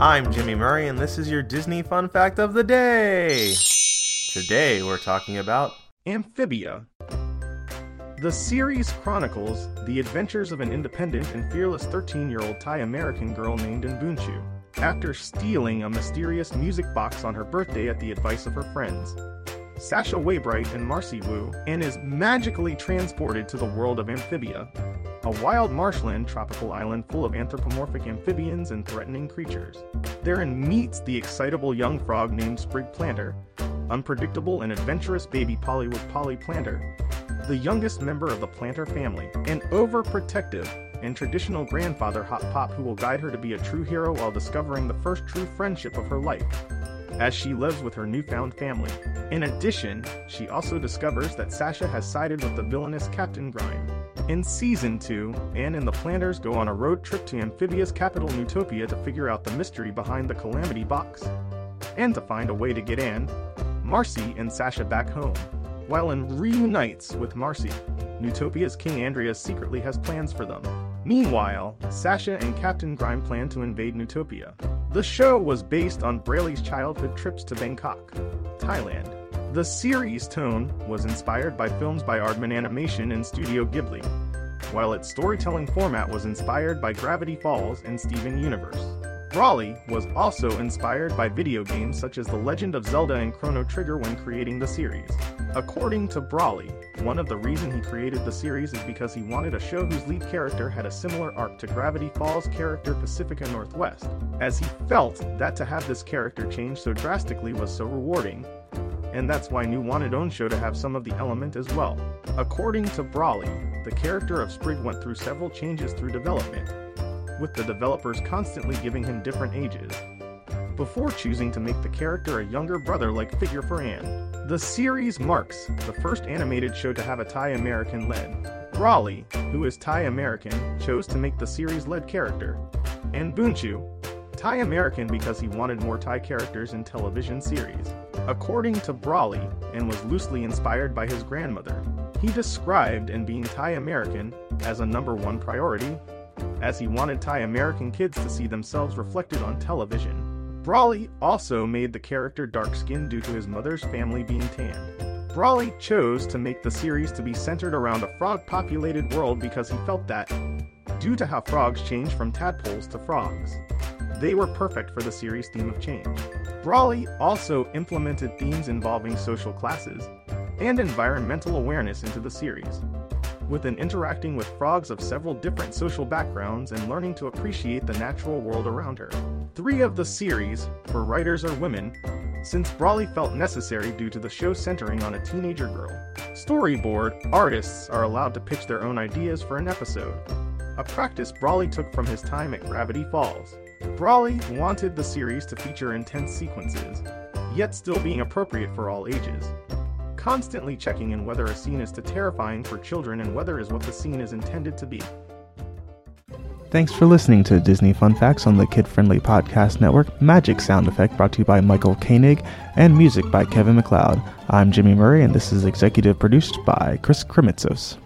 I'm Jimmy Murray, and this is your Disney Fun Fact of the Day. Today we're talking about Amphibia. The series chronicles the adventures of an independent and fearless 13 year old Thai American girl named Anne Boonchuy after stealing a mysterious music box on her birthday at the advice of her friends. Sasha Waybright and Marcy Wu, and is magically transported to the world of Amphibia, a wild marshland tropical island full of anthropomorphic amphibians and threatening creatures. Therein meets the excitable young frog named Sprig Plantar, unpredictable and adventurous baby Pollywog Polly Plantar, the youngest member of the Plantar family, and overprotective and traditional grandfather Hop Pop who will guide her to be a true hero while discovering the first true friendship of her life as she lives with her newfound family. In addition, she also discovers that Sasha has sided with the villainous Captain Grime. In season 2, Anne and the Plantars go on a road trip to Amphibia's capital Newtopia to figure out the mystery behind the Calamity Box, and to find a way to get Anne, Marcy, and Sasha back home. While Anne reunites with Marcy, Newtopia's King Andrias secretly has plans for them. Meanwhile, Sasha and Captain Grime plan to invade Newtopia. The show was based on Braly's childhood trips to Bangkok, Thailand. The series tone was inspired by films by Aardman Animation and Studio Ghibli, while its storytelling format was inspired by Gravity Falls and Steven Universe. Braly was also inspired by video games such as The Legend of Zelda and Chrono Trigger when creating the series. According to Braly, one of the reasons he created the series is because he wanted a show whose lead character had a similar arc to Gravity Falls character Pacifica Northwest, as he felt that to have this character change so drastically was so rewarding, and that's why New wanted own show to have some of the element as well. According to Braly, the character of Sprig went through several changes through development, with the developers constantly giving him different ages, before choosing to make the character a younger brother like figure for Anne. The series marks the first animated show to have a Thai American led. Braly, who is Thai American, chose to make the series led character. Anne Boonchuy, Thai American because he wanted more Thai characters in television series. According to Braly, and was loosely inspired by his grandmother, he described and being Thai American as a number one priority as he wanted Thai American kids to see themselves reflected on television. Braly also made the character dark skinned due to his mother's family being tan. Braly chose to make the series to be centered around a frog populated world because he felt that, due to how frogs change from tadpoles to frogs, they were perfect for the series' theme of change. Braly also implemented themes involving social classes and environmental awareness into the series with an interacting with frogs of several different social backgrounds and learning to appreciate the natural world around her. Three of the series, for writers or women, since Braly felt necessary due to the show centering on a teenager girl. Storyboard artists are allowed to pitch their own ideas for an episode, a practice Braly took from his time at Gravity Falls. Braly wanted the series to feature intense sequences, yet still being appropriate for all ages constantly checking in whether a scene is too terrifying for children and whether is what the scene is intended to be. Thanks for listening to Disney Fun Facts on the Kid Friendly Podcast Network. Magic sound effect brought to you by Michael Koenig and music by Kevin MacLeod. I'm Jimmy Murray, and this is executive produced by Chris Kremitzos.